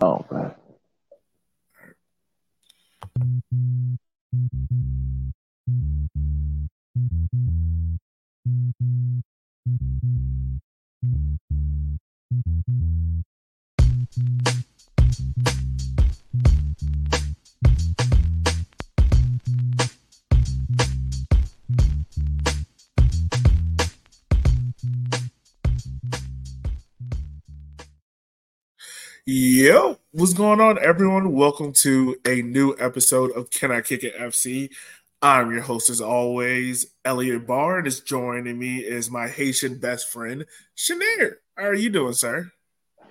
Oh man. Yo, what's going on, everyone? Welcome to a new episode of Can I Kick It FC. I'm your host, as always, Elliot Barr, and is joining me is my Haitian best friend, Chenier. How are you doing, sir?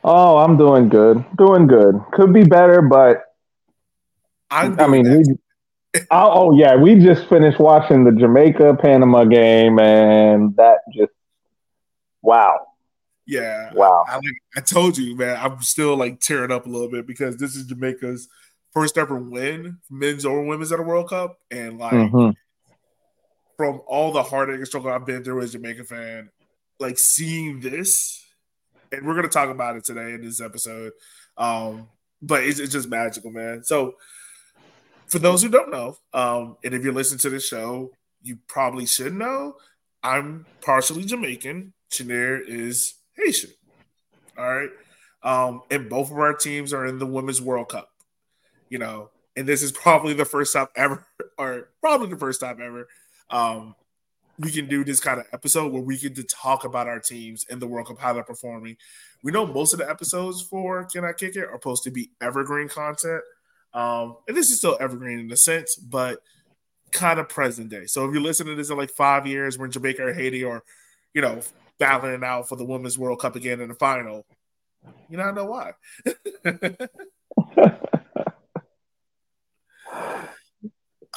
Oh, I'm doing good. Doing good. Could be better, but I mean, we, oh, oh yeah, we just finished watching the Jamaica Panama game, and that just wow, yeah. wow. I, like, I told you, man, I'm still like tearing up a little bit because this is Jamaica's first ever win, men's or women's at a World Cup, and like Mhm. from all the heartache and struggle I've been through as a Jamaica fan, like seeing this, and we're gonna talk about it today in this episode. Um, but it's, it's just magical, man. So, for those who don't know, um, and if you're listening to the show, you probably should know. I'm partially Jamaican. Chenier is Haitian. All right. Um, and both of our teams are in the Women's World Cup. You know, and this is probably the first time ever, or probably the first time ever, um, we can do this kind of episode where we get to talk about our teams in the World Cup, how they're performing. We know most of the episodes for Can I Kick It are supposed to be evergreen content. Um, and this is still evergreen in a sense, but kind of present day. So if you're listening to this in like five years when Jamaica or Haiti or, you know, battling it out for the Women's World Cup again in the final, you know, I know why.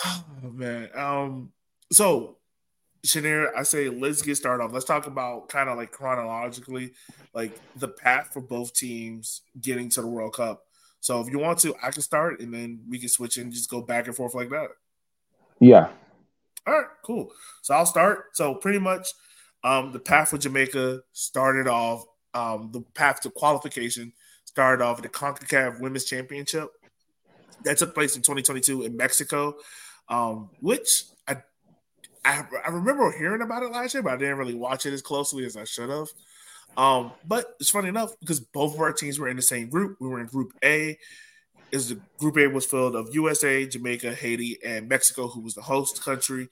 oh man. Um, so Chenier, I say let's get started off. Let's talk about kind of like chronologically, like the path for both teams getting to the World Cup. So if you want to, I can start and then we can switch and just go back and forth like that. Yeah. All right, cool. So I'll start. So pretty much, um, the path for Jamaica started off. Um, the path to qualification started off at the Concacaf Women's Championship that took place in 2022 in Mexico, um, which I, I I remember hearing about it last year, but I didn't really watch it as closely as I should have. Um, but it's funny enough because both of our teams were in the same group. We were in Group A. Is the Group A was filled of USA, Jamaica, Haiti, and Mexico, who was the host country.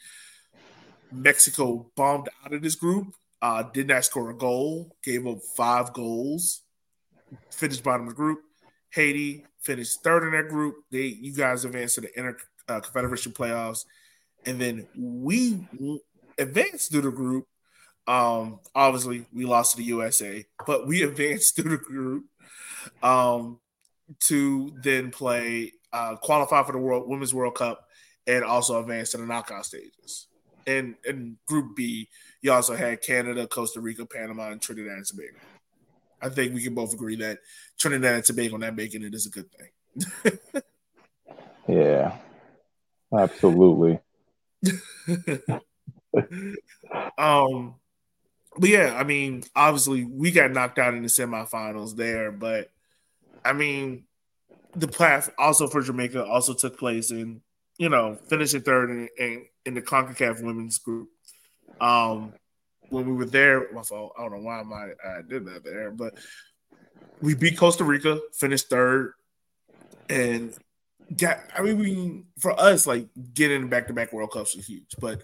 Mexico bombed out of this group, uh, did not score a goal, gave up five goals, finished bottom of the group. Haiti finished third in that group. They, you guys advanced to the inter uh, confederation playoffs, and then we advanced through the group. Um, obviously, we lost to the USA, but we advanced through the group um, to then play, uh, qualify for the World Women's World Cup, and also advance to the knockout stages. And in Group B, you also had Canada, Costa Rica, Panama, and Trinidad and Tobago. I think we can both agree that Trinidad and Tobago not making it is a good thing. Yeah. Absolutely. um, but yeah, I mean, obviously we got knocked out in the semifinals there, but I mean, the path also for Jamaica also took place in you know finishing third in, in, in the Concacaf women's group. Um, when we were there, my fault. I don't know why my I did that there, but we beat Costa Rica, finished third, and got. I mean, we for us like getting back to back World Cups was huge, but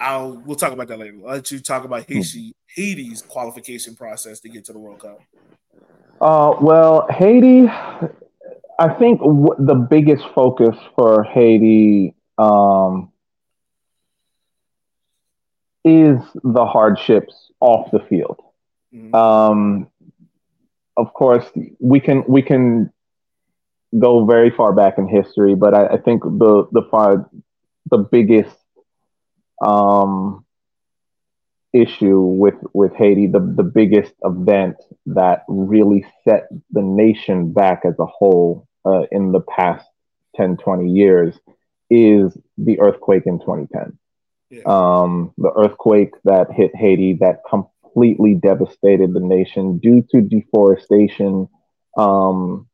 I'll we'll talk about that later. I'll let you talk about Haiti, Haiti's qualification process to get to the World Cup. Uh, well, Haiti, I think w- the biggest focus for Haiti um, is the hardships off the field. Mhm. Um, of course, we can we can go very far back in history, but I, I think the the far the biggest um, issue with with Haiti, the the biggest event that really set the nation back as a whole uh, in the past 10, 20 years is the earthquake in 2010 Yeah. um, the earthquake that hit Haiti that completely devastated the nation due to deforestation, um,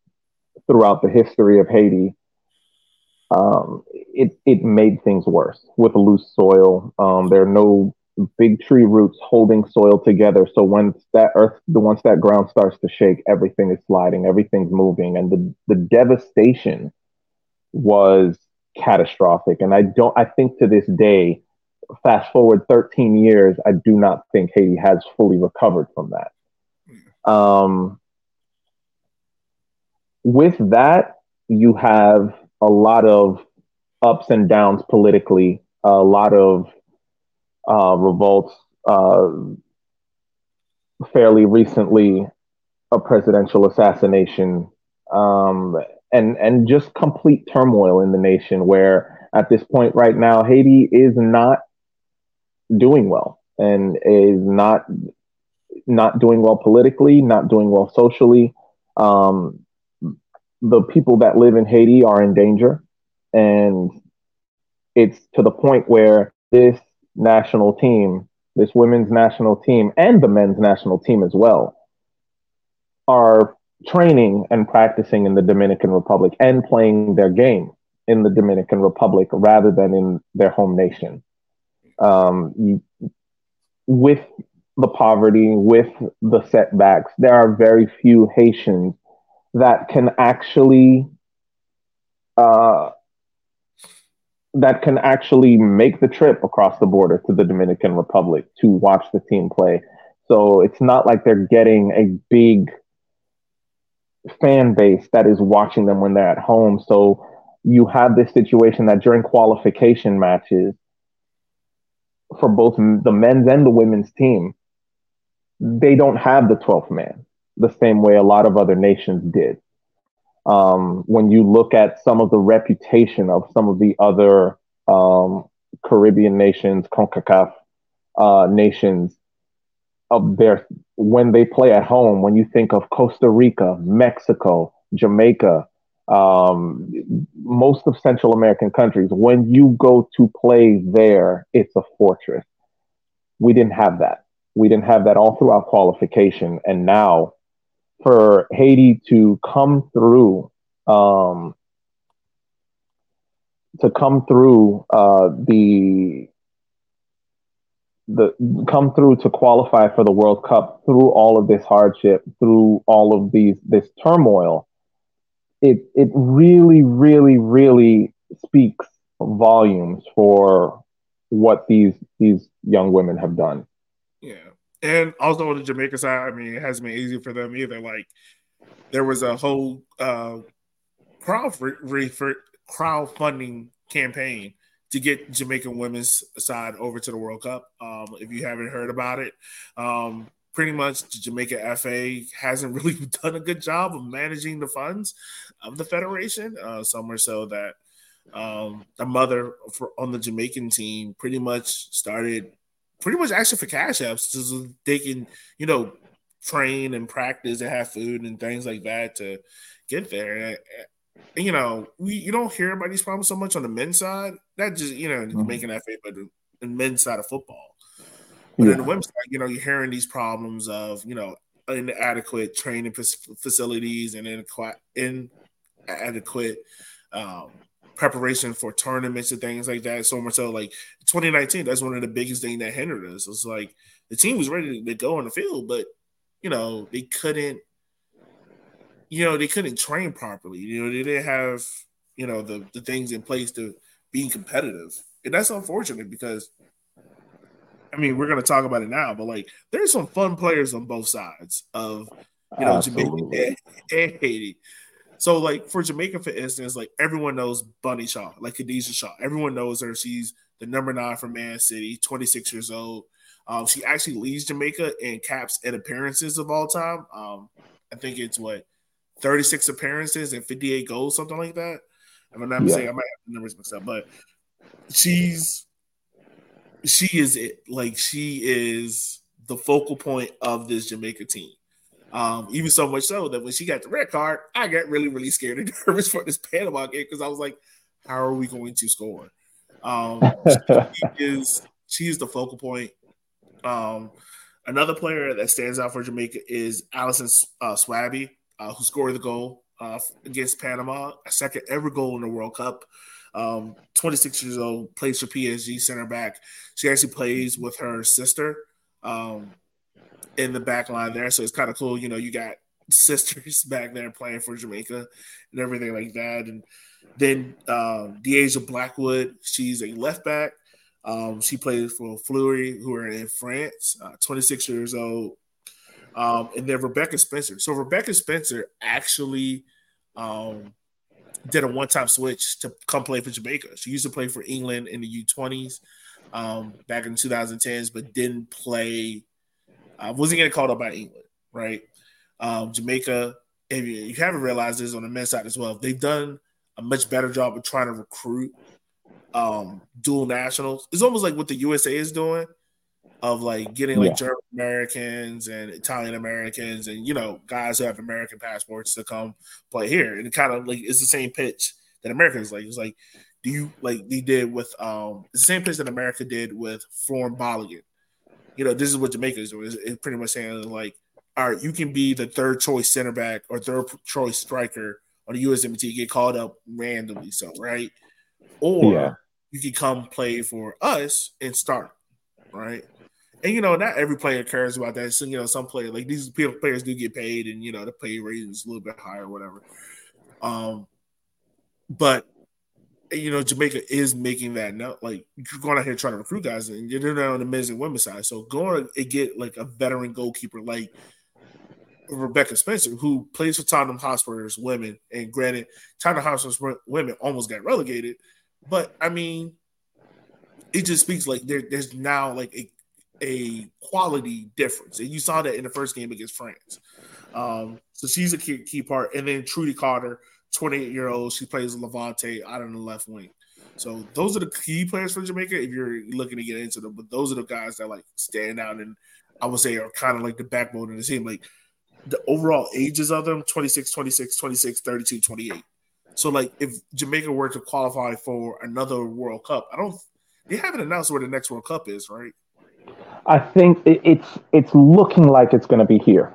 throughout the history of Haiti, um, it it made things worse with loose soil. Um, there are no big tree roots holding soil together. So once that earth, the once that ground starts to shake, everything is sliding, everything's moving, and the the devastation was catastrophic. And I don't, I think to this day, fast forward 13 years, I do not think Haiti has fully recovered from that. Um, with that, you have a lot of ups and downs politically, a lot of uh, revolts. Uh, fairly recently, a presidential assassination, um, and and just complete turmoil in the nation. Where at this point right now, Haiti is not doing well and is not not doing well politically, not doing well socially. Um, the people that live in Haiti are in danger, and it's to the point where this national team, this women's national team, and the men's national team as well, are training and practicing in the Dominican Republic and playing their game in the Dominican Republic rather than in their home nation. Um, with the poverty, with the setbacks, there are very few Haitians that can actually uh, that can actually make the trip across the border to the Dominican Republic to watch the team play. So it's not like they're getting a big fan base that is watching them when they're at home. So you have this situation that during qualification matches for both the men's and the women's team, they don't have the 12th man the same way a lot of other nations did. Um, when you look at some of the reputation of some of the other um, Caribbean nations, CONCACAF uh, nations, of their when they play at home, when you think of Costa Rica, Mexico, Jamaica, um, most of Central American countries, when you go to play there, it's a fortress. We didn't have that. We didn't have that all throughout qualification. And now for Haiti to come through, um, to come through uh, the the come through to qualify for the World Cup through all of this hardship, through all of these this turmoil, it it really, really, really speaks volumes for what these these young women have done. Yeah, and also on the Jamaica side, I mean, it hasn't been easy for them either. Like there was a whole uh, crowd re- crowdfunding campaign to get Jamaican women's side over to the World Cup. Um, if you haven't heard about it, um, pretty much the Jamaica FA hasn't really done a good job of managing the funds of the federation. Uh, so so that um, the mother for, on the Jamaican team pretty much started pretty much asking for cash apps so they can, you know, train and practice and have food and things like that to get there you know, we you don't hear about these problems so much on the men's side. That just you know mm-hmm. making that but the, men's side of football. But yeah. in the women's side, you know, you're hearing these problems of you know inadequate training facilities and inadequate um, preparation for tournaments and things like that. So much so, like 2019, that's one of the biggest things that hindered us. It's like the team was ready to go on the field, but you know they couldn't you know, they couldn't train properly. You know, they didn't have, you know, the, the things in place to being competitive. And that's unfortunate because I mean, we're gonna talk about it now, but like there's some fun players on both sides of you know Absolutely. Jamaica and, Haiti. So like for Jamaica, for instance, like everyone knows Bunny Shaw, like Khadija Shaw. Everyone knows her. She's the number nine for Man City, 26 years old. Um, she actually leads Jamaica in caps and appearances of all time. Um, I think it's what 36 appearances and 58 goals, something like that. If I'm not mistaken, yeah. I might have the numbers mixed up, but she's she is it. Like she is the focal point of this Jamaica team. Um, even so much so that when she got the red card, I got really, really scared and nervous for this Panama game because I was like, how are we going to score? Um, she is she is the focal point. Um, another player that stands out for Jamaica is Allyson uh, Swaby uh, who scored the goal uh, against Panama, a second ever goal in the World Cup. Um, 26 years old, plays for PSG center back. She actually plays with her sister um, in the back line there. So it's kind of cool. You know, you got sisters back there playing for Jamaica and everything like that. And then um, Deneisha Blackwood, she's a left back. Um, she plays for Fleury, who are in France, uh, 26 years old. Um, and then Rebecca Spencer. So Rebecca Spencer actually um, did a one-time switch to come play for Jamaica. She used to play for England in the U20s um, back in 2010s, but didn't play. Uh, wasn't getting called up by England, right? Um, Jamaica. If you, you haven't realized this on the men's side as well, they've done a much better job of trying to recruit um, dual nationals. It's almost like what the USA is doing of like getting like yeah. German Americans and Italian Americans and you know guys who have American passports to come play here. And it kind of like it's the same pitch that Americans like. It's like do you like they did with um it's the same pitch that America did with Folarin Balogun. You know, this is what Jamaica is doing. It's, it's pretty much saying like, all right, you can be the third choice center back or third choice striker on the USMT, get called up randomly, so right? Or yeah. you can come play for us and start, right? And you know, not every player cares about that. So you know, some players like these players do get paid, and you know, the pay rate is a little bit higher, or whatever. Um, but you know, Jamaica is making that now. Like you're going out here trying to recruit guys, and you're doing that on the men's and women's side. So going and get like a veteran goalkeeper like Rebecca Spencer, who plays for Tottenham Hotspur's women, and granted, Tottenham Hotspur's women almost got relegated, but I mean, it just speaks like there, there's now like a a quality difference. And you saw that in the first game against France. Um, so she's a key, key part. And then Trudi Carter, 28 year old, she plays Levante out on the left wing. So those are the key players for Jamaica if you're looking to get into them. But those are the guys that like stand out and I would say are kind of like the backbone of the team. Like the overall ages of them 26, 26, 26, 32, 28. So like if Jamaica were to qualify for another World Cup, I don't they haven't announced where the next World Cup is, right? I think it's it's looking like it's going to be here.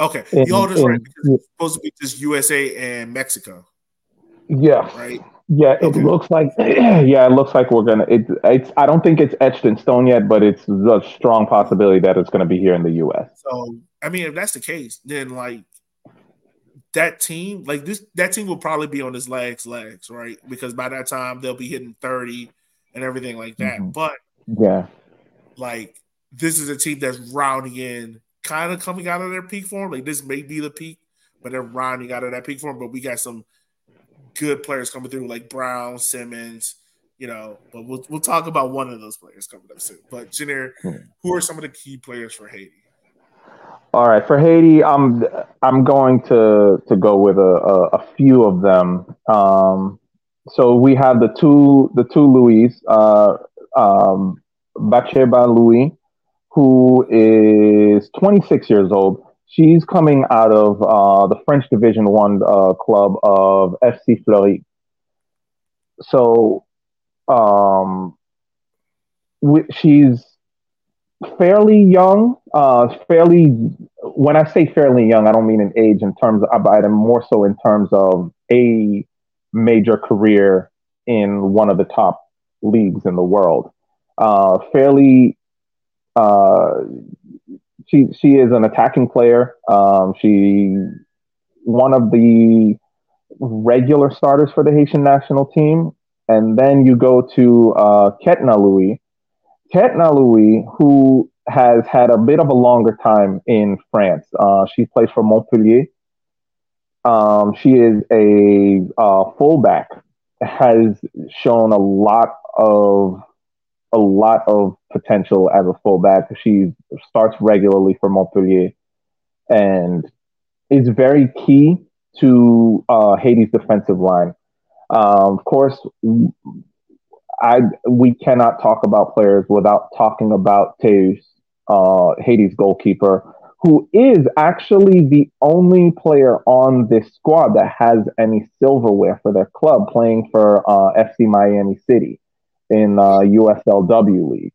Okay, y'all just right because it's supposed to be just USA and Mexico. Yeah. Right. Yeah, it okay. looks like yeah, it looks like we're gonna. It, it's I don't think it's etched in stone yet, but it's a strong possibility that it's to be here in the U.S. So I mean, if that's the case, then like that team, like this, that team will probably be on his legs, legs, right? Because by that time they'll be hitting thirty and everything like that. Mm-hmm. But yeah, like this is a team that's rounding in, kind of coming out of their peak form. Like this may be the peak, but they're rounding out of that peak form. But we got some good players coming through, like Brown, Simmons, you know. But we'll we'll talk about one of those players coming up soon. But Chenier, hmm. who are some of the key players for Haiti? All right, for Haiti, I'm I'm going to to go with a, a, a few of them. Um, so we have the two the two Louis, uh, um, Batcheba Louis, who is 26 years old. She's coming out of uh, the French Division One uh, club of FC Fleury. So, um, she's fairly young. Uh, fairly. When I say fairly young, I don't mean in age in terms of, but more so in terms of a major career in one of the top leagues in the world uh, fairly. Uh, she she is an attacking player. Um, she one of the regular starters for the Haitian national team, and then you go to uh, Kethna Louis. Kethna Louis, who has had a bit of a longer time in France. Uh, she plays for Montpellier. Um, she is a uh, fullback, has shown a lot of a lot of potential as a fullback. She starts regularly for Montpellier and is very key to uh, Haiti's defensive line. Um, of course, I we cannot talk about players without talking about Théus, uh, Haiti's goalkeeper, who is actually the only player on this squad that has any silverware for their club, playing for uh, FC Miami City in uh, USLW league.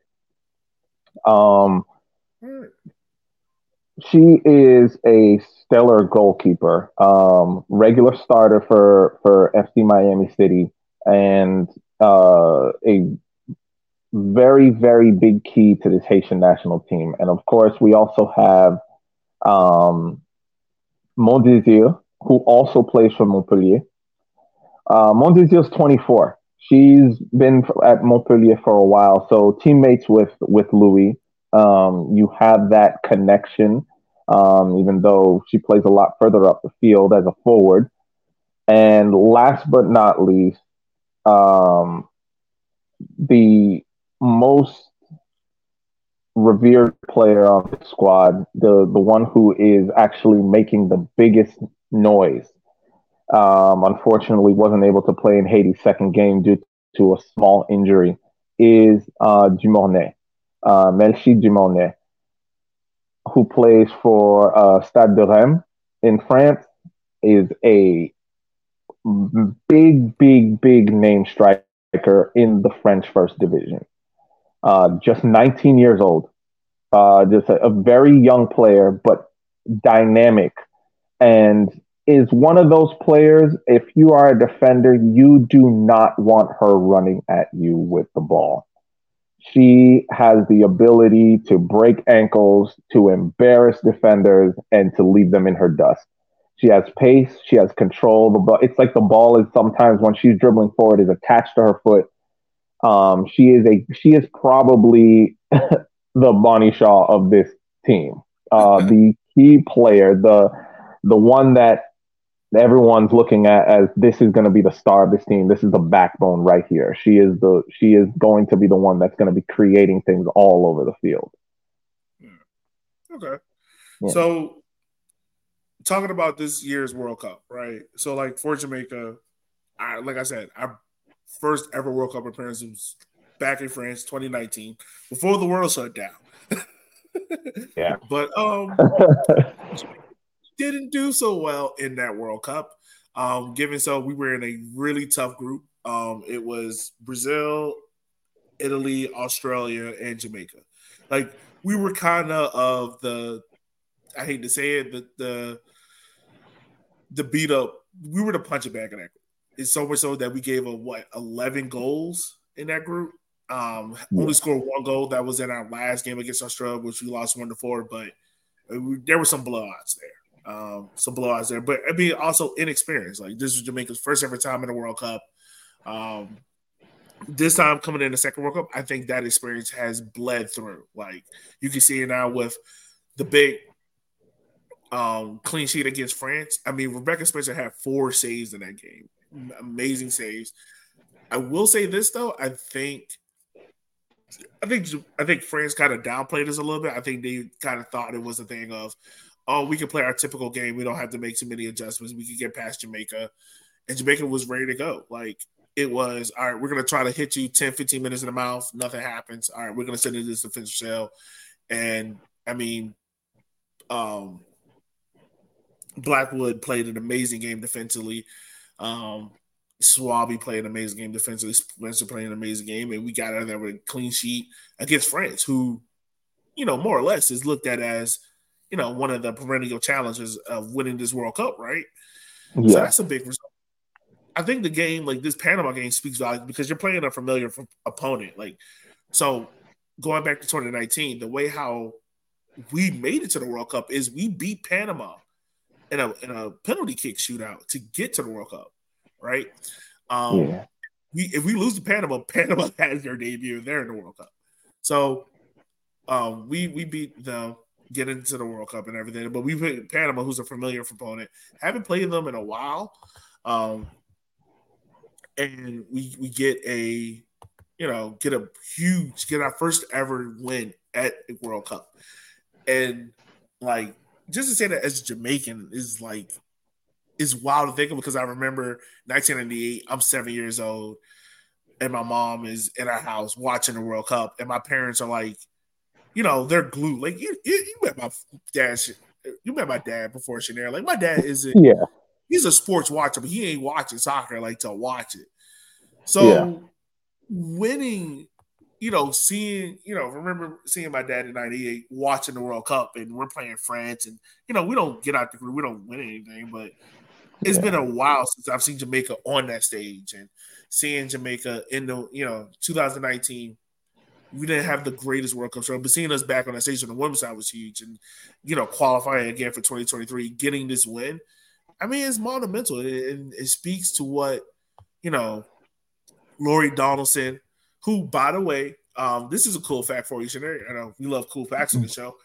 Um, she is a stellar goalkeeper, um, regular starter for for FC Miami City, and uh, a very very big key to this Haitian national team. And of course, we also have um, Mondesir, who also plays for Montpellier. Uh, Mondesir is 24. She's been at Montpellier for a while, so teammates with with Louis. Um, you have that connection, um, even though she plays a lot further up the field as a forward. And last but not least, um, the most revered player on the squad, the the one who is actually making the biggest noise. Um, unfortunately, wasn't able to play in Haiti's second game due to a small injury. Is uh, Dumornay, uh, Melchie Dumornay, who plays for uh, Stade de Reims in France, is a big, big, big name striker in the French First Division. Uh, just 19 years old, uh, just a, a, very young player, but dynamic, and is one of those players. If you are a defender, you do not want her running at you with the ball. She has the ability to break ankles, to embarrass defenders, and to leave them in her dust. She has pace. She has control. The ball. It's like the ball is sometimes when she's dribbling forward is attached to her foot um, she is a she is probably the Bunny Shaw of this team. Uh, the key player, the the one that everyone's looking at as this is going to be the star of this team. This is the backbone right here. She is the she is going to be the one that's going to be creating things all over the field. Okay, yeah. so talking about this year's World Cup, right? So like for Jamaica, I like I said, I first ever World Cup appearance was back in France, 2019, before the world shut down. yeah, but um, didn't do so well in that World Cup. Um, given so we were in a really tough group. Um, it was Brazil, Italy, Australia, and Jamaica. Like we were kind of of the, I hate to say it, the the the beat up. We were the punching bag of that it's so much so that we gave a what eleven goals in that group. Um, yeah. only scored one goal that was in our last game against Australia, which we lost one to four. But we, there were some blowouts there, um, some blowouts there. But I mean, also inexperienced. Like this was Jamaica's first ever time in the World Cup. Um, this time coming in the second World Cup, I think that experience has bled through. Like you can see it now with the big um, clean sheet against France. I mean, Rebecca Spencer had four saves in that game amazing saves. I will say this though, I think I think I think France kind of downplayed us a little bit. I think they kind of thought it was a thing of, oh, we can play our typical game. We don't have to make too many adjustments. We can get past Jamaica. And Jamaica was ready to go. Like it was, all right, we're going to try to hit you 10, 15 minutes in the mouth. Nothing happens. All right, we're going to send it this defensive shell. And I mean, um, Blackwood played an amazing game defensively. Um, Swaby played an amazing game defensively. Spencer played an amazing game, and we got out of there with a clean sheet against France, who, you know, more or less is looked at as, you know, one of the perennial challenges of winning this World Cup, right? Yeah. So that's a big result. I think the game, like this Panama game, speaks volumes because you're playing a familiar opponent. Like, so going back to 2019, the way how we made it to the World Cup is we beat Panama in a in a penalty kick shootout to get to the World Cup, right? Um, yeah. we, if we lose to Panama, Panama has their debut there in the World Cup. So um, we we beat them, get into the World Cup and everything. But we played Panama, who's a familiar opponent. Haven't played them in a while, um, and we we get a you know get a huge get our first ever win at World Cup, and like just to say that as Jamaican is like is wild to think of because I remember 1998. I'm seven years old, and my mom is in our house watching the World Cup, and my parents are like, you know, they're glued. Like you, you, you met my dad. You met my dad before Chenier. Like my dad isn't. Yeah. He's a sports watcher, but he ain't watching soccer like to watch it. So yeah. winning you know, seeing, you know, remember seeing my dad in 98 watching the World Cup and we're playing France and, you know, we don't get out the group, we don't win anything, but it's yeah. been a while since I've seen Jamaica on that stage and seeing Jamaica in the, you know, 2019. We didn't have the greatest World Cup show, but seeing us back on that stage on the women's side was huge. And, you know, qualifying again for 2023, getting this win, I mean, it's monumental. It, it, it speaks to what, you know, Lorne Donaldson, who, by the way, um, this is a cool fact for you, Shanari. I know we love cool facts on the show.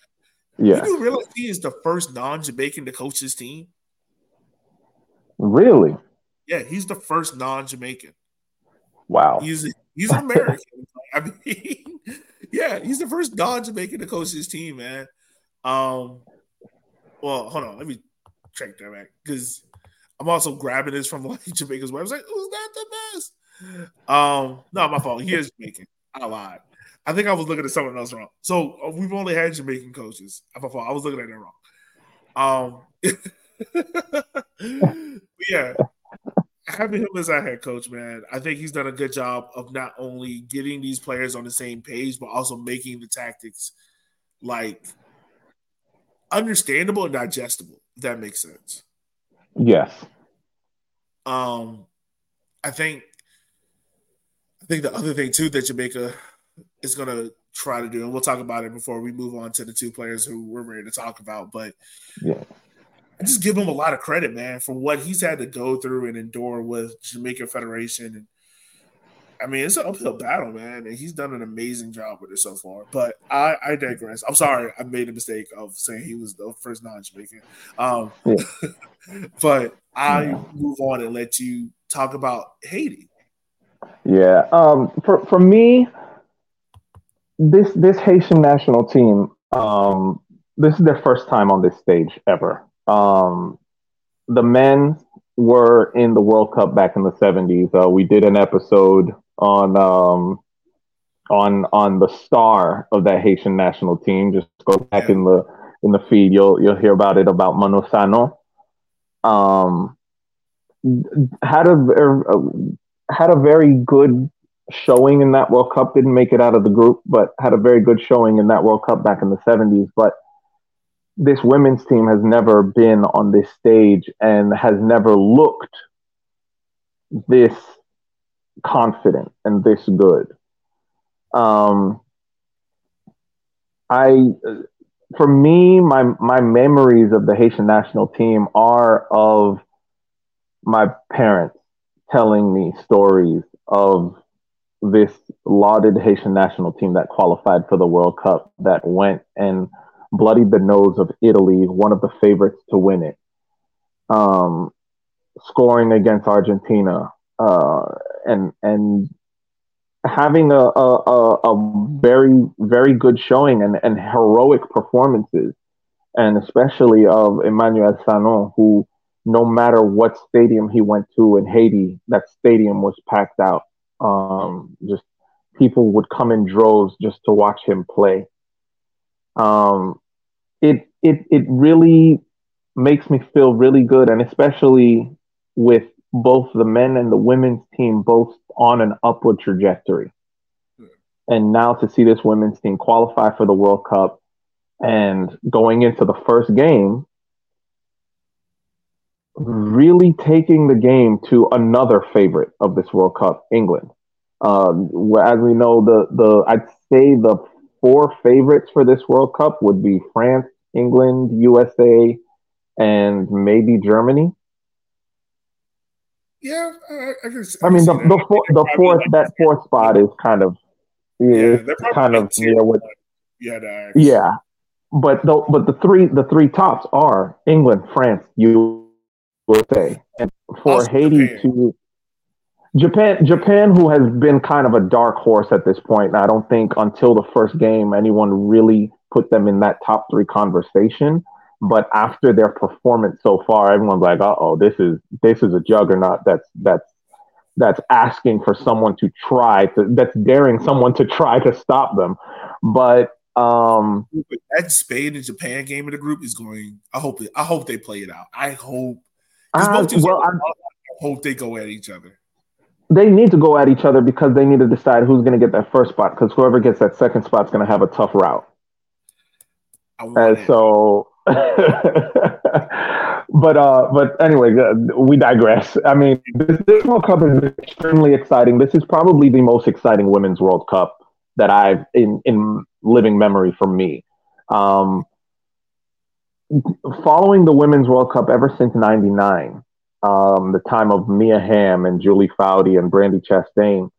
Yeah. You realize he is the first non-Jamaican to coach his team? Really? Yeah, he's the first non-Jamaican. Wow. He's he's an American. I mean, yeah, he's the first non-Jamaican to coach his team, man. Um, well, hold on, let me check that back because I'm also grabbing this from like Jamaica's website. Who's that the best? Um, no, my fault. He is Jamaican. I lied. I think I was looking at someone else wrong. So uh, we've only had Jamaican coaches. My fault. I was looking at it wrong. Um, yeah, having him as our head coach, man, I think he's done a good job of not only getting these players on the same page, but also making the tactics like understandable and digestible. If that makes sense. Yes. Um, I think I think the other thing too that Jamaica is going to try to do, and we'll talk about it before we move on to the two players who we're ready to talk about. But yeah, I just give him a lot of credit, man, for what he's had to go through and endure with Jamaica Federation. And I mean, it's an uphill battle, man, and he's done an amazing job with it so far. But I, I digress. I'm sorry, I made a mistake of saying he was the first non-Jamaican. Um, yeah. but I move on and let you talk about Haiti. Yeah. Um, for for me, this this Haitian national team, um, this is their first time on this stage ever. Um, the men were in the World Cup back in the seventies. Uh, we did an episode on um, on on the star of that Haitian national team. Just go back in the in the feed. You'll you'll hear about it about Manu Sanon. Um, had a, a, had a very good showing in that World Cup. Didn't make it out of the group, but had a very good showing in that World Cup back in the 70s. But this women's team has never been on this stage and has never looked this confident and this good. Um, I, for me, my my memories of the Haitian national team are of my parents telling me stories of this lauded Haitian national team that qualified for the World Cup that went and bloodied the nose of Italy, one of the favorites to win it, um, scoring against Argentina, uh, and and having a, a, a, very very good showing and, and heroic performances, and especially of Emmanuel Sanon, who no matter what stadium he went to in Haiti, that stadium was packed out. Um, just people would come in droves just to watch him play. Um, it it it really makes me feel really good, and especially with both the men and the women's team both on an upward trajectory. And now to see this women's team qualify for the World Cup and going into the first game really taking the game to another favorite of this World Cup, England. Um, as we know, the the I'd say the four favorites for this World Cup would be France, England, USA, and maybe Germany. Yeah, I, I, I, I mean the the, four, the fourth that fourth spot is kind of yeah, kind of near what yeah yeah, but the but the three the three tops are England, France, you say. And for Haiti Japan. to Japan, Japan, who has been kind of a dark horse at this point, I don't think until the first game anyone really put them in that top three conversation. But after their performance so far, everyone's like, "Uh oh, this is this is a juggernaut. That's that's that's asking for someone to try to that's daring someone to try to stop them." But um, that Spain and Japan game of the group is going. I hope it, I hope they play it out. I hope uh, well, I hope they go at each other. they need to go at each other because they need to decide who's going to get that first spot because whoever gets that second spot is going to have a tough route. And so, but uh, but anyway, uh, we digress. I mean, this, this World Cup is extremely exciting. This is probably the most exciting women's World Cup that I've in in living memory for me. Um, following the Women's World Cup ever since '99, um, the time of Mia Hamm and Julie Foudy and Brandi Chastain,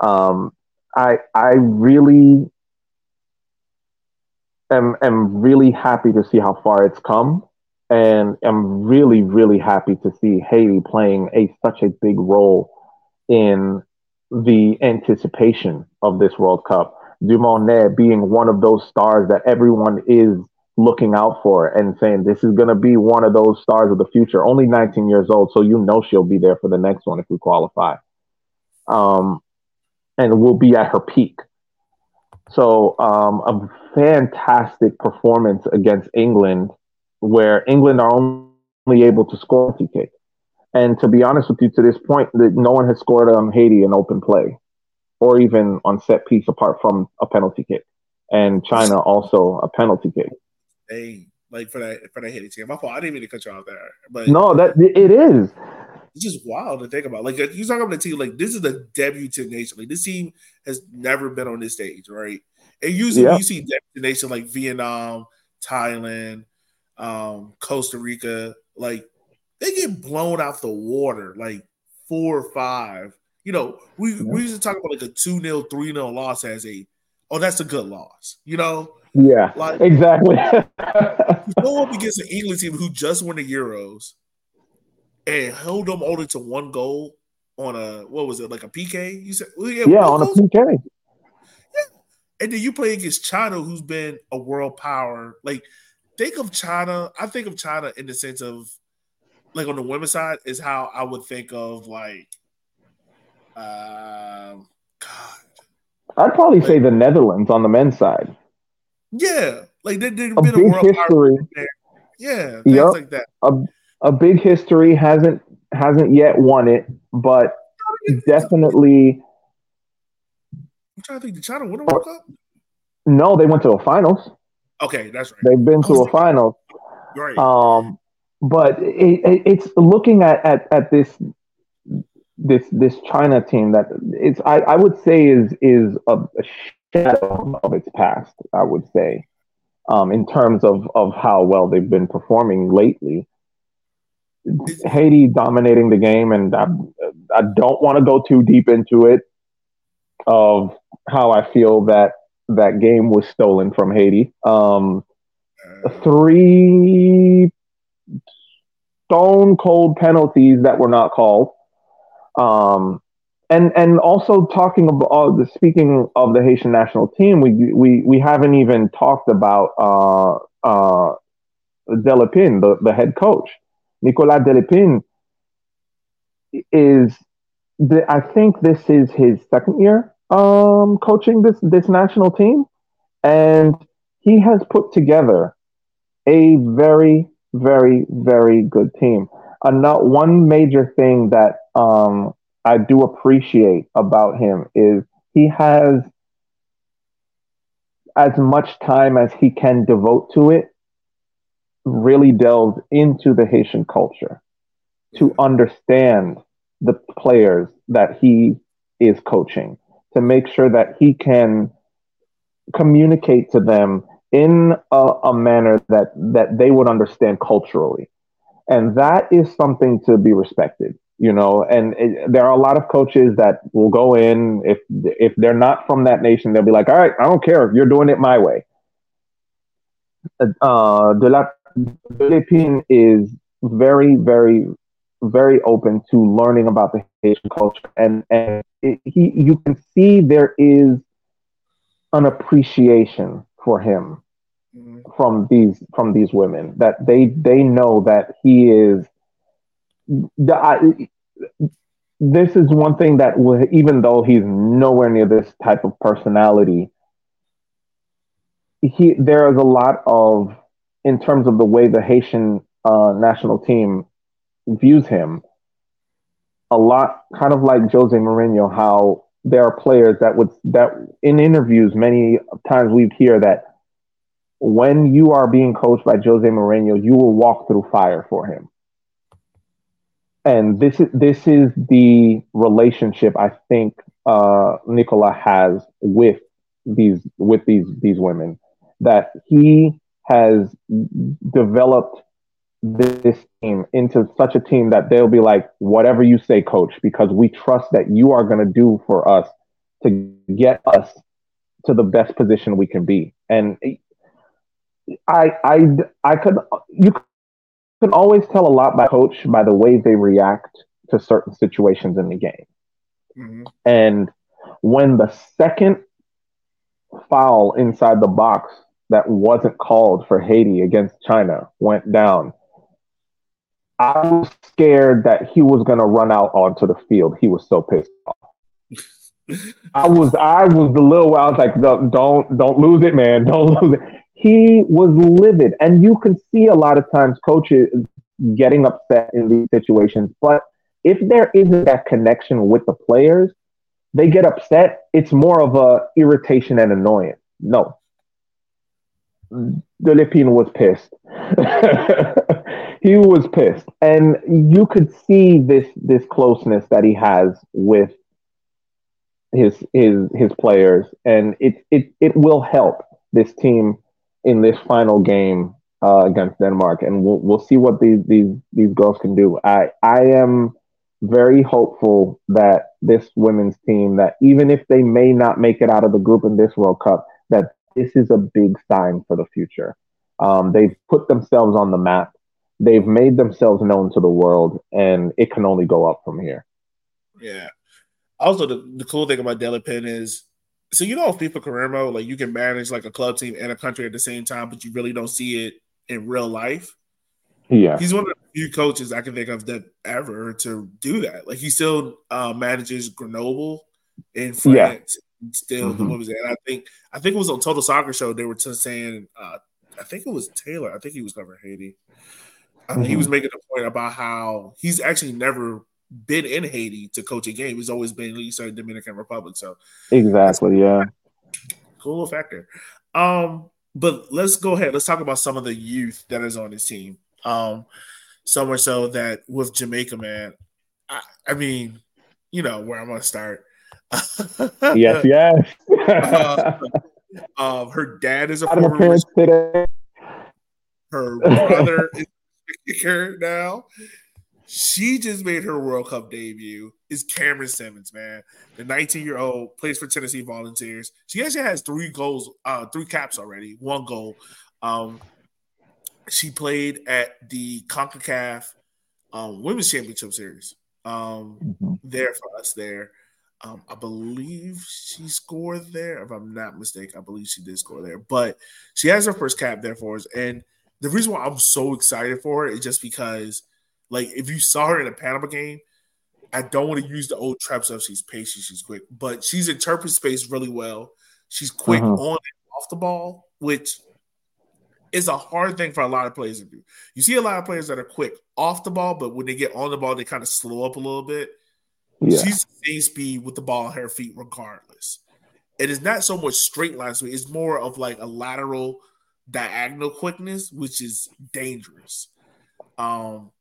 um, I I really am am really happy to see how far it's come, and I'm really really happy to see Haiti playing a such a big role in the anticipation of this World Cup. Dumornay being one of those stars that everyone is looking out for and saying this is going to be one of those stars of the future. Only 19 years old, so you know she'll be there for the next one if we qualify. Um, and will be at her peak. So um, a fantastic performance against England, where England are only able to score a kick. And to be honest with you, to this point, that no one has scored on Haiti in open play, or even on set piece, apart from a penalty kick, and China also a penalty kick. Hey, like for that for that Haiti team, my fault. I didn't mean to cut you off there, but no, that it is. It's just wild to think about. Like you talk about the team, like this is a debutant nation. Like this team has never been on this stage, right? And usually yeah. you see destination like Vietnam, Thailand, um, Costa Rica, like they get blown out the water like four or five. You know, we, yeah. we used to talk about like a 2 0, 3 0 loss as a, oh, that's a good loss. You know? Yeah, like, exactly. you go up against an England team who just won the Euros and held them only to one goal on a, what was it, like a PK? You said, well, yeah, yeah on goals? a PK. Yeah. And then you play against China, who's been a world power. Like, think of China. I think of China in the sense of, like, on the women's side, is how I would think of, like, um, God. I'd probably like, say the Netherlands on the men's side. Yeah, like there, has been a world history. Yeah, things yep. like that. A, a big history hasn't hasn't yet won it, but definitely I'm trying to think. Did China win a World Cup? No, they went to a finals. Okay, that's right. They've been to a final. Right. Um, but it, it, it's looking at, at at this this this China team that it's I, I would say is is a, a shadow of its past. I would say, um, in terms of of how well they've been performing lately. Haiti dominating the game, and I, I don't want to go too deep into it of how I feel that that game was stolen from Haiti. Um, three stone cold penalties that were not called. Um, and and also talking about uh, speaking of the Haitian national team, we we we haven't even talked about uh, uh, Delépine, the, the head coach. Nicolas Delépine is the, I think this is his second year um, coaching this this national team, and he has put together a very, very, very good team. And not one major thing that um, I do appreciate about him is he has as much time as he can devote to it, really delves into the Haitian culture to understand the players that he is coaching to make sure that he can communicate to them in a, a manner that that they would understand culturally. And that is something to be respected you know and it, there are a lot of coaches that will go in if if they're not from that nation they'll be like all right i don't care if you're doing it my way. Uh de la philippine is very very very open to learning about the Haitian culture, and and it, he you can see there is an appreciation for him mm-hmm. from these from these women that they they know that he is. The, I, this is one thing that even though he's nowhere near this type of personality, he there is a lot of in terms of the way the Haitian uh, national team views him, a lot, kind of like Jose Mourinho, how there are players that would that in interviews many times we hear that when you are being coached by Jose Mourinho, you will walk through fire for him. And this is this is the relationship I think uh, Nicolas has with these with these these women that he has developed this team into such a team that they'll be like, whatever you say, coach, because we trust that you are going to do for us to get us to the best position we can be. And I, I, I could, you can always tell a lot by coach by the way they react to certain situations in the game. Mm-hmm. And when the second foul inside the box that wasn't called for Haiti against China went down, I was scared that he was going to run out onto the field. He was so pissed off. I was, I was the little. I was like, don't, don't lose it, man. Don't lose it. He was livid, and you can see a lot of times coaches getting upset in these situations. But if there isn't that connection with the players, they get upset. It's more of a irritation and annoyance. No, Delépine was pissed. he was pissed, and you could see this this closeness that he has with his his his players, and it it it will help this team in this final game uh, against Denmark, and we'll we'll see what these these these girls can do. I I am very hopeful that this women's team, that even if they may not make it out of the group in this World Cup, that this is a big sign for the future. Um, they've put themselves on the map they've made themselves known to the world, and it can only go up from here. Yeah. Also, the, the cool thing about Delépine is, so you know, FIFA Career Mode, like you can manage like a club team and a country at the same time, but you really don't see it in real life. Yeah, he's one of the few coaches I can think of that ever to do that. Like he still uh, manages Grenoble in France. Still mm-hmm. the women's, and I think I think it was on Total Soccer Show. They were just saying, uh, I think it was Taylor. I think he was covering Haiti mm-hmm. he was mm-hmm. making a point about how he's actually never been in Haiti to coach a game. He's always been at least in Dominican Republic. So exactly, yeah, cool factor. Um, but let's go ahead. Let's talk about some of the youth that is on his team. Um, somewhere so that with Jamaica, man, I, I mean, you know where I'm gonna start. Yes, yes. uh, uh, her dad is a former. Her brother is kicker now. She just made her World Cup debut. Is Kameron Simmonds, man. The 19 year old plays for Tennessee Volunteers. She actually has three goals, uh, three caps already, one goal. Um, she played at the CONCACAF um, Women's Championship Series um, mm-hmm. there for us there. Um, I believe she scored there. If I'm not mistaken, I believe she did score there. But she has her first cap there for us. And – the reason why I'm so excited for her is just because, like, if you saw her in a Panama game, I don't want to use the old trap stuff. She's patient, she's quick, but she's interpreting space really well. She's quick uh-huh. on and off the ball, which is a hard thing for a lot of players to do. You see a lot of players that are quick off the ball, but when they get on the ball, they kind of slow up a little bit. Yeah. She's the same speed with the ball on her feet, regardless. It is not so much straight line speed; it's more of like a lateral diagonal quickness, which is dangerous. Um,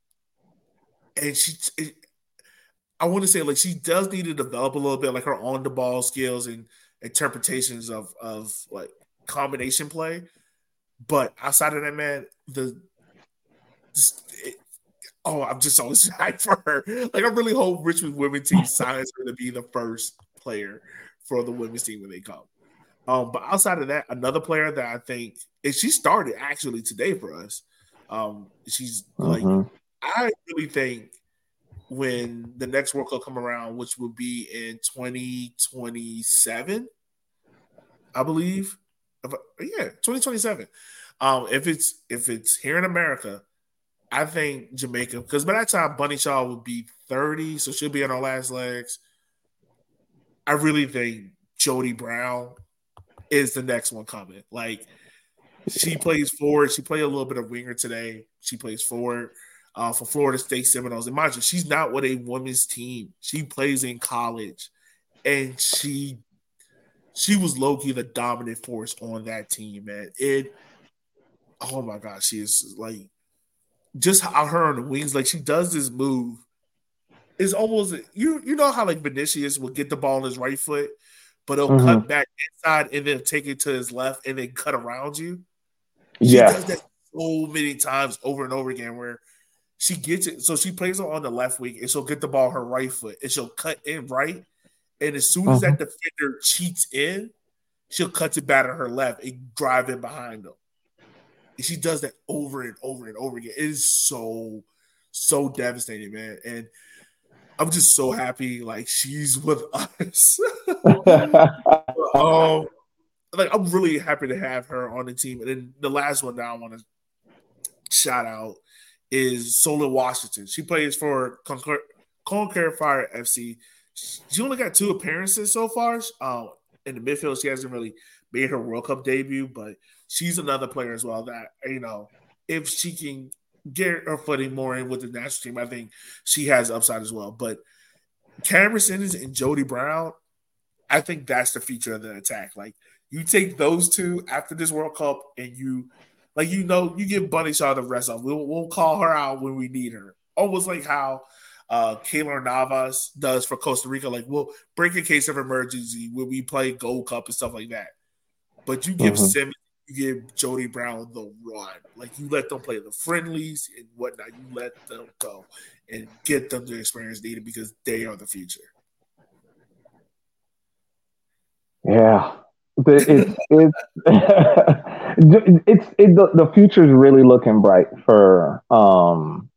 and she, it, I want to say like she does need to develop a little bit, like her on the ball skills and interpretations of of like combination play. But outside of that, man, the just, it, oh, I'm just so excited for her. Like I really hope Richmond women team signs her to be the first player for the women's team when they come. Um, but outside of that, another player that I think and she started actually today for us. Um, she's like, uh-huh. I really think when the next World Cup come around, which will be in 2027, I believe. Yeah, 2027. Um, if it's if it's here in America, I think Jamaica, because by that time Bunny Shaw will be 30, so she'll be on her last legs. I really think Jody Brown is the next one coming. Like she plays forward. She played a little bit of winger today. She plays forward. uh, for Florida State Seminoles. And mind you, she's not with a women's team. She plays in college, and she she was low key the dominant force on that team, man. It oh my god, she is like just how her on the wings, like she does this move. It's almost you you know how like Vinicius will get the ball on his right foot, but he'll mm-hmm. cut back inside and then take it to his left and then cut around you. She yeah. does that so many times over and over again where she gets it. So she plays on the left wing and she'll get the ball her right foot and she'll cut in right. And as soon as uh-huh. that defender cheats in, she'll cut it back to her left and drive in behind them. She does that over and over and over again. It is so, so devastating, man. And I'm just so happy like she's with us. um, like I'm really happy to have her on the team. And then the last one that I want to shout out is Solai Washington. She plays for Concorde, Concorde Fire FC. She only got two appearances so far. Uh, in the midfield, she hasn't really made her World Cup debut, but she's another player as well that you know if she can get her footing more in with the national team, I think she has upside as well. But Kameron Simmonds and Jody Brown, I think that's the feature of the attack. Like you take those two after this World Cup and you like you know, you give Bunny Shaw the rest of. We'll we'll call her out when we need her. Almost like how uh Keylor Navas does for Costa Rica. Like we'll break a case of emergency when we play Gold Cup and stuff like that. But you give mm-hmm. Simmonds, give Jody Brown the run. Like you let them play the friendlies and whatnot. You let them go and get them the experience needed because they are the future. Yeah, it's it's it's it, the, the future is really looking bright for um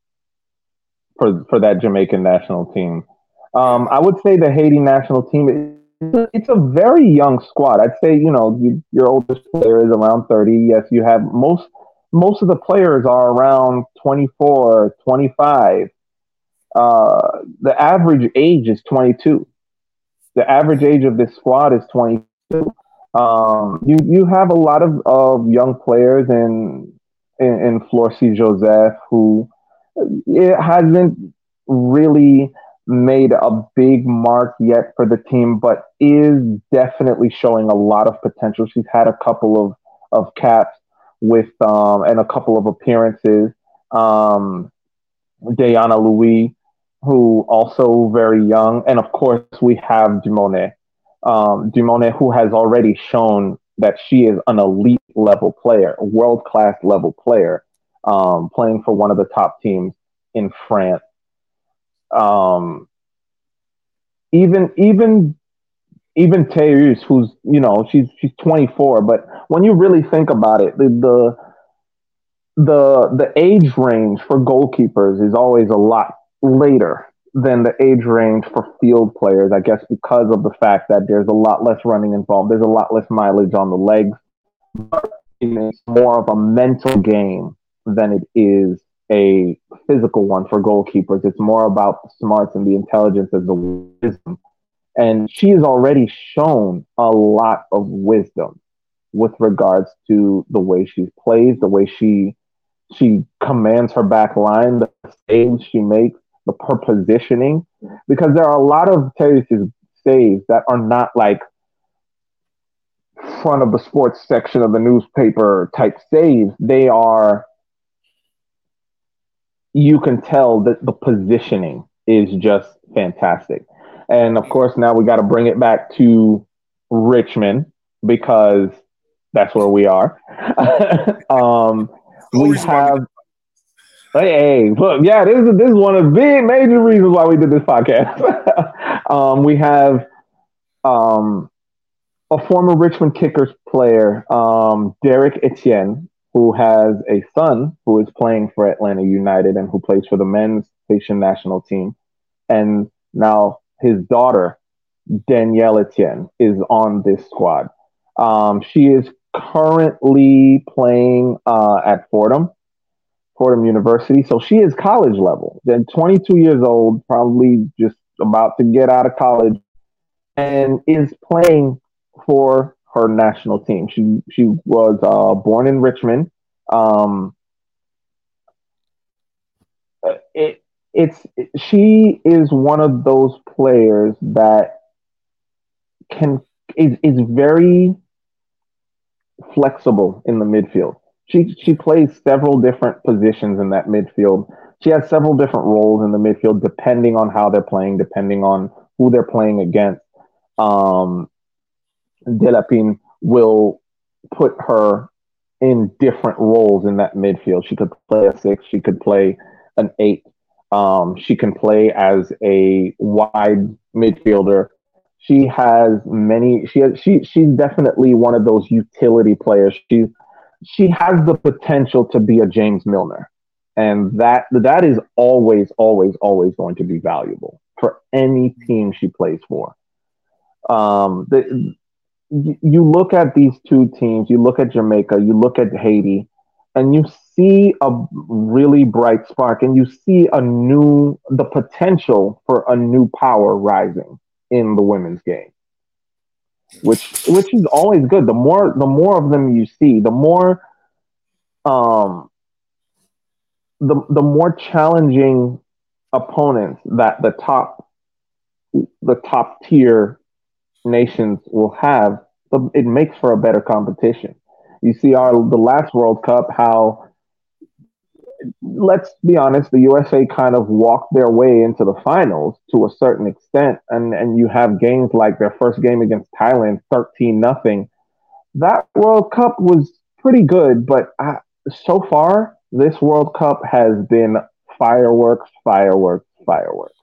for for that Jamaican national team. Um, I would say the Haiti national team it's a very young squad. I'd say you know you, your oldest player is around thirty. Yes, you have most most of the players are around 24, 25. Uh, the average age is 22. The average age of this squad is 22. Um, you you have a lot of, of young players in in, in Florcy Joseph who it hasn't really made a big mark yet for the team, but is definitely showing a lot of potential. She's had a couple of of caps with um, and a couple of appearances. Um, Diana Louis, who also very young, and of course we have Dumornay, um, Dumornay, who has already shown that she is an elite level player, world class level player, um, playing for one of the top teams in France. Um, even even even Théus, who's you know she's she's 24, but when you really think about it, the the the, the age range for goalkeepers is always a lot later than the age range for field players, I guess, because of the fact that there's a lot less running involved. There's a lot less mileage on the legs. But it's more of a mental game than it is a physical one for goalkeepers. It's more about the smarts and the intelligence and the wisdom. And she has already shown a lot of wisdom with regards to the way she plays, the way she she commands her back line, the saves she makes, the positioning, because there are a lot of Terry's saves that are not like front of the sports section of the newspaper type saves. They are you can tell that the positioning is just fantastic. And of course, now we got to bring it back to Richmond because that's where we are. um, we have Hey, look, yeah, this is this is one of the big major reasons why we did this podcast. um, we have um, a former Richmond Kickers player, um, Derrick Etienne, who has a son who is playing for Atlanta United and who plays for the men's Haitian national team, and now his daughter Danielle Etienne is on this squad. Um, she is currently playing uh, at Fordham Fordham University. So she is college level. Then 22 years old, probably just about to get out of college, and is playing for her national team. She she was uh, born in Richmond. Um, it, it's she is one of those players that can is, is very flexible in the midfield. She she plays several different positions in that midfield. She has several different roles in the midfield depending on how they're playing, depending on who they're playing against. Um, Delépine will put her in different roles in that midfield. She could play a six, she could play an eight, um, she can play as a wide midfielder. She has many. She has. She she's definitely one of those utility players. She's she has the potential to be a James Milner, and that that is always, always, always going to be valuable for any team she plays for. Um, the, you look at these two teams. You look at Jamaica. You look at Haiti and you see a really bright spark and you see a new the potential for a new power rising in the women's game which which is always good the more the more of them you see the more um the the more challenging opponents that the top the top tier nations will have but it makes for a better competition. You see our the last World Cup how let's be honest, the USA kind of walked their way into the finals to a certain extent, and and you have games like their first game against Thailand, thirteen nothing. That World Cup was pretty good, but I, so far this World Cup has been fireworks, fireworks, fireworks,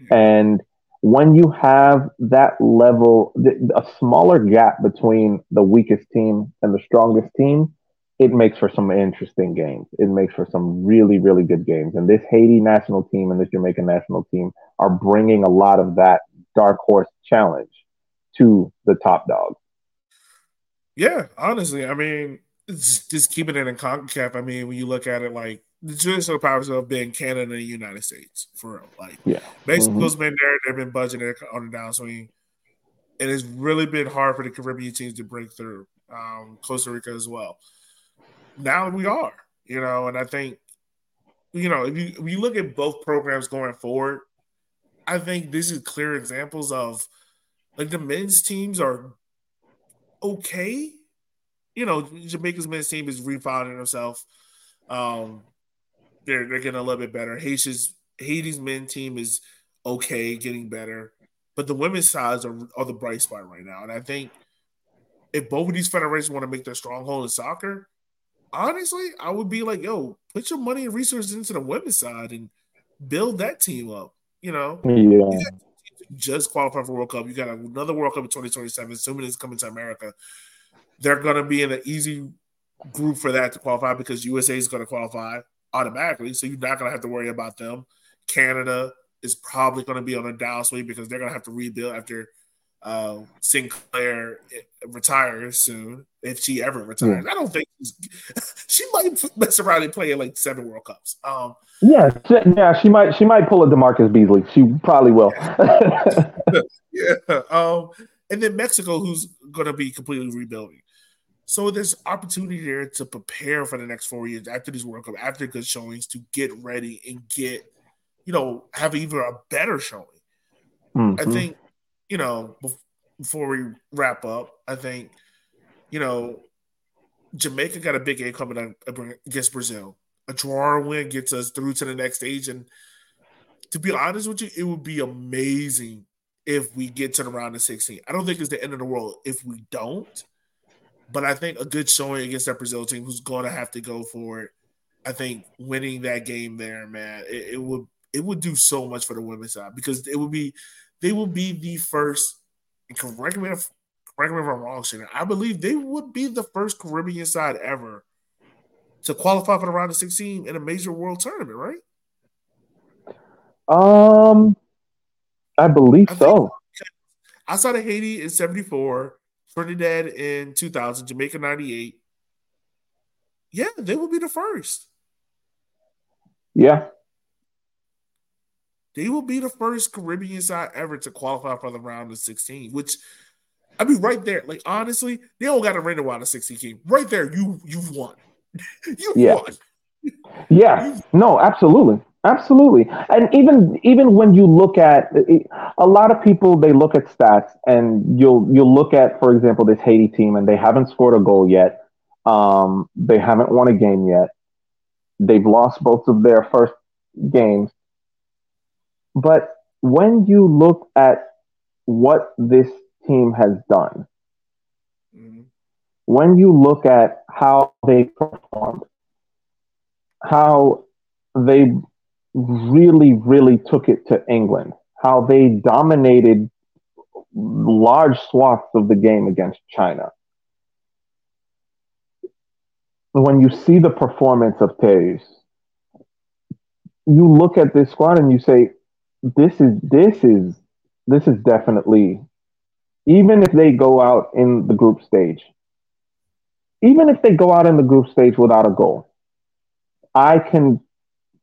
mm-hmm. and when you have that level, a smaller gap between the weakest team and the strongest team, it makes for some interesting games. It makes for some really, really good games. And this Haiti national team and this Jamaican national team are bringing a lot of that dark horse challenge to the top dog. Yeah, honestly, I mean, just keeping it in CONCACAF. I mean, when you look at it, like the traditional powers have been Canada and the United States for real. Like, yeah, Mexico's mm-hmm. been there; they've been budgeting on the downswing, and it's really been hard for the Caribbean teams to break through. Um, Costa Rica as well. Now we are, you know, and I think, you know, if you if you look at both programs going forward, I think this is clear examples of like the men's teams are okay. You know, Jamaica's men's team is refounding itself. Um, they're they're getting a little bit better. Haiti's Haiti's men team is okay, getting better, but the women's sides are, are the bright spot right now. And I think if both of these federations want to make their stronghold in soccer, honestly, I would be like, yo, put your money and resources into the women's side and build that team up. You know, yeah. just qualify for World Cup. You got another World Cup in 2027, assuming it's coming to America. They're going to be in an easy group for that to qualify because USA is going to qualify automatically. So you're not going to have to worry about them. Canada is probably going to be on a downswing because they're going to have to rebuild after uh, Sinclair retires soon, if she ever retires. I don't think she might mess around and play in like seven World Cups. Um, yeah, yeah, she might. She might pull a DaMarcus Beasley. She probably will. yeah. Um, and then Mexico, who's going to be completely rebuilding. So there's opportunity there to prepare for the next four years after this World Cup, after good showings, to get ready and get, you know, have even a better showing. Mm-hmm. I think, you know, before we wrap up, I think, you know, Jamaica got a big game coming against Brazil. A draw or win gets us through to the next stage. And to be honest with you, it would be amazing if we get to the round of 16. I don't think it's the end of the world if we don't. But I think a good showing against that Brazil team who's going to have to go for it. I think winning that game there, man, it, it would it would do so much for the women's side because it would be they will be the first. correct me if correct me if I'm wrong, Chenier. I believe they would be the first Caribbean side ever to qualify for the round of 16 in a major world tournament, right? Um, I believe I so. Outside of Haiti in '74, Trinidad in 2000, Jamaica 98. Yeah, they will be the first. Yeah. They will be the first Caribbean side ever to qualify for the round of 16, which I mean, right there, like honestly, they don't got to a round of 16 game. Right there, you you've won. you yeah. won. Yeah. no, absolutely. Absolutely, and even even when you look at a lot of people, they look at stats, and you'll you'll look at, for example, this Haiti team, and they haven't scored a goal yet. Um, they haven't won a game yet. They've lost both of their first games. But when you look at what this team has done, mm-hmm. when you look at how they performed, how they really, really took it to England, how they dominated large swaths of the game against China. When you see the performance of Théus, you look at this squad and you say, this is this is this is definitely even if they go out in the group stage, even if they go out in the group stage without a goal, I can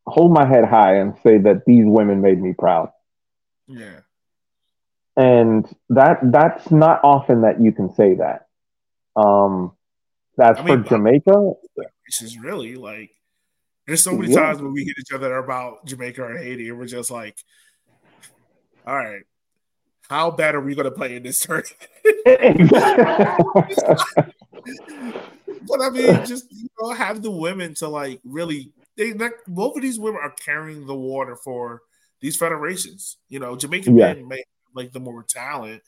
hold my head high and say that these women made me proud. Yeah. And that that's not often that you can say that. Um that's I mean, for Jamaica. This is really like there's so many yeah. times when we hit each other about Jamaica or Haiti, and we're just like, all right, how bad are we going to play in this tournament? but I mean, just you know, have the women to like really. They both of these women are carrying the water for these federations. You know, Jamaican yeah. men may like the more talent.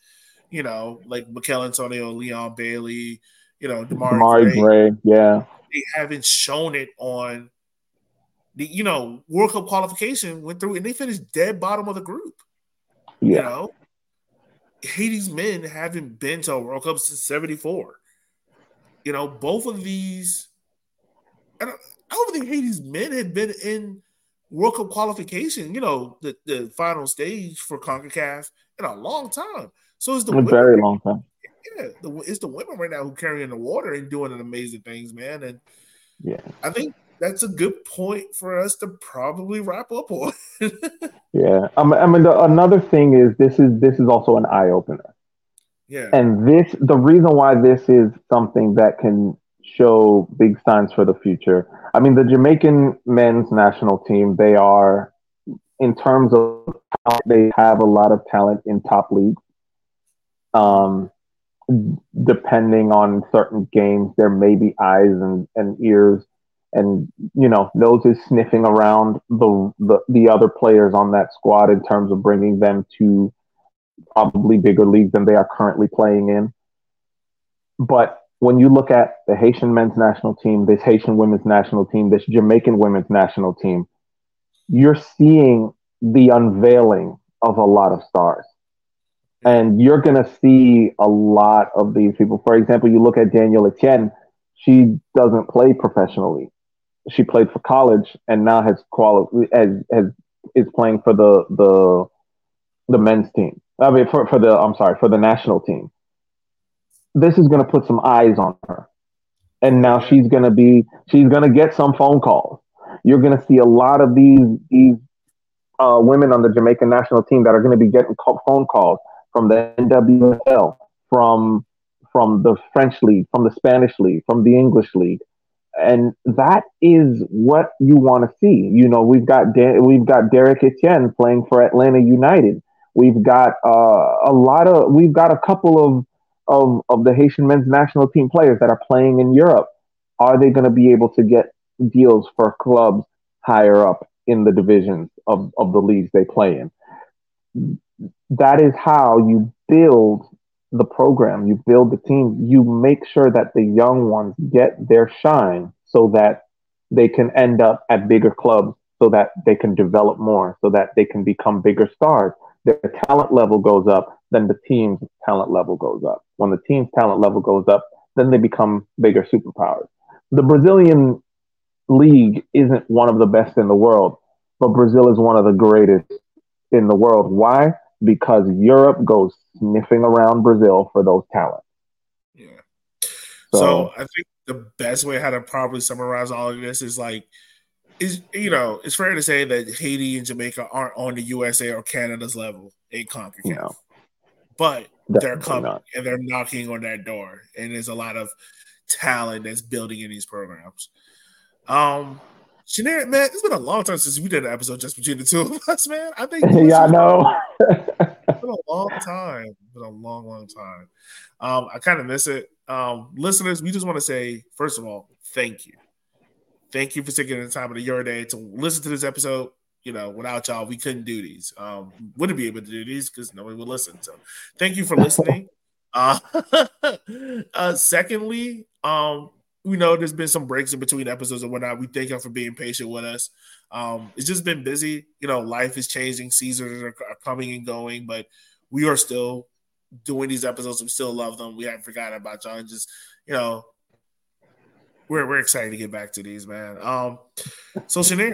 You know, like Michail Antonio, Leon Bailey. You know, Demarai, Gray. Gray. Yeah, they haven't shown it on the you know World Cup qualification went through and they finished dead bottom of the group. Yeah. You know, Haiti's men haven't been to a World Cup since '74. You know, both of these. I don't, think Haiti's men had been in World Cup qualification. You know, the, the final stage for Concacaf in a long time. So it's the a very long time. Yeah, the, it's the women right now who carrying the water and doing amazing things, man. And yeah, I think that's a good point for us to probably wrap up on. yeah, um, I mean, the, another thing is this is this is also an eye opener. Yeah, and this the reason why this is something that can show big signs for the future. I mean, the Jamaican men's national team they are, in terms of how they have a lot of talent in top leagues. Um, depending on certain games, there may be eyes and, and ears and you know noses sniffing around the, the the other players on that squad in terms of bringing them to probably bigger leagues than they are currently playing in. But when you look at the Haitian men's national team, this Haitian women's national team, this Jamaican women's national team, you're seeing the unveiling of a lot of stars. And you're going to see a lot of these people. For example, you look at Danielle Etienne, she doesn't play professionally she played for college and now has quali- has, has is playing for the the the men's team. I mean, for for the I'm sorry for the national team. This is going to put some eyes on her, and now she's going to be she's going to get some phone calls. You're going to see a lot of these these uh, women on the Jamaican national team that are going to be getting phone calls from the NWSL, from from the French league, from the Spanish league, from the English league and that is what you want to see. You know, we've got De- we've got Derrick Etienne playing for Atlanta United. We've got uh, a lot of we've got a couple of, of of the Haitian men's national team players that are playing in Europe. Are they going to be able to get deals for clubs higher up in the divisions of, of the leagues they play in? That is how you build the program, you build the team, you make sure that the young ones get their shine so that they can end up at bigger clubs so that they can develop more, so that they can become bigger stars. Their talent level goes up, then the team's talent level goes up. When the team's talent level goes up, then they become bigger superpowers. The Brazilian league isn't one of the best in the world, but Brazil is one of the greatest in the world. Why? because Europe goes sniffing around Brazil for those talents. Yeah. So, so, I think the best way how to probably summarize all of this is like is you know it's fair to say that Haiti and Jamaica aren't on the USA or Canada's level in CONCACAF, no. But Definitely they're coming not. and they're knocking on that door, and there's a lot of talent that's building in these programs. Um, Chenier, man, it's been a long time since we did an episode just between the two of us, man. I think yeah, I know. it's been a long time. It's been a long, long time. Um, I kind of miss it. Um, listeners, we just want to say, first of all, thank you. Thank you for taking the time of your day to listen to this episode. You know, without y'all, we couldn't do these. Um, wouldn't be able to do these because nobody would listen. So, thank you for listening. uh, uh, secondly, um, we know there's been some breaks in between episodes and whatnot. We thank y'all for being patient with us. Um, it's just been busy. You know, life is changing, seasons are, are, coming and going, but we are still doing these episodes. We still love them. We haven't forgotten about y'all. And just, you know, we're we're excited to get back to these, man. Um, so Chenier,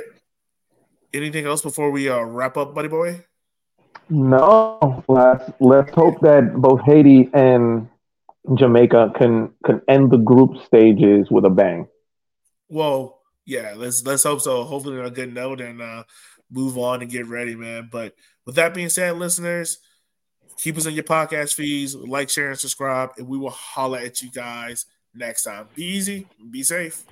anything else before we uh, wrap up, buddy boy? No, let's let's hope that both Haiti and Jamaica can can end the group stages with a bang. Well, yeah, let's let's hope so. Hopefully on a good note and uh move on and get ready, man. But with that being said, listeners, keep us in your podcast feeds, like, share, and subscribe, and we will holler at you guys next time. Be easy, be safe.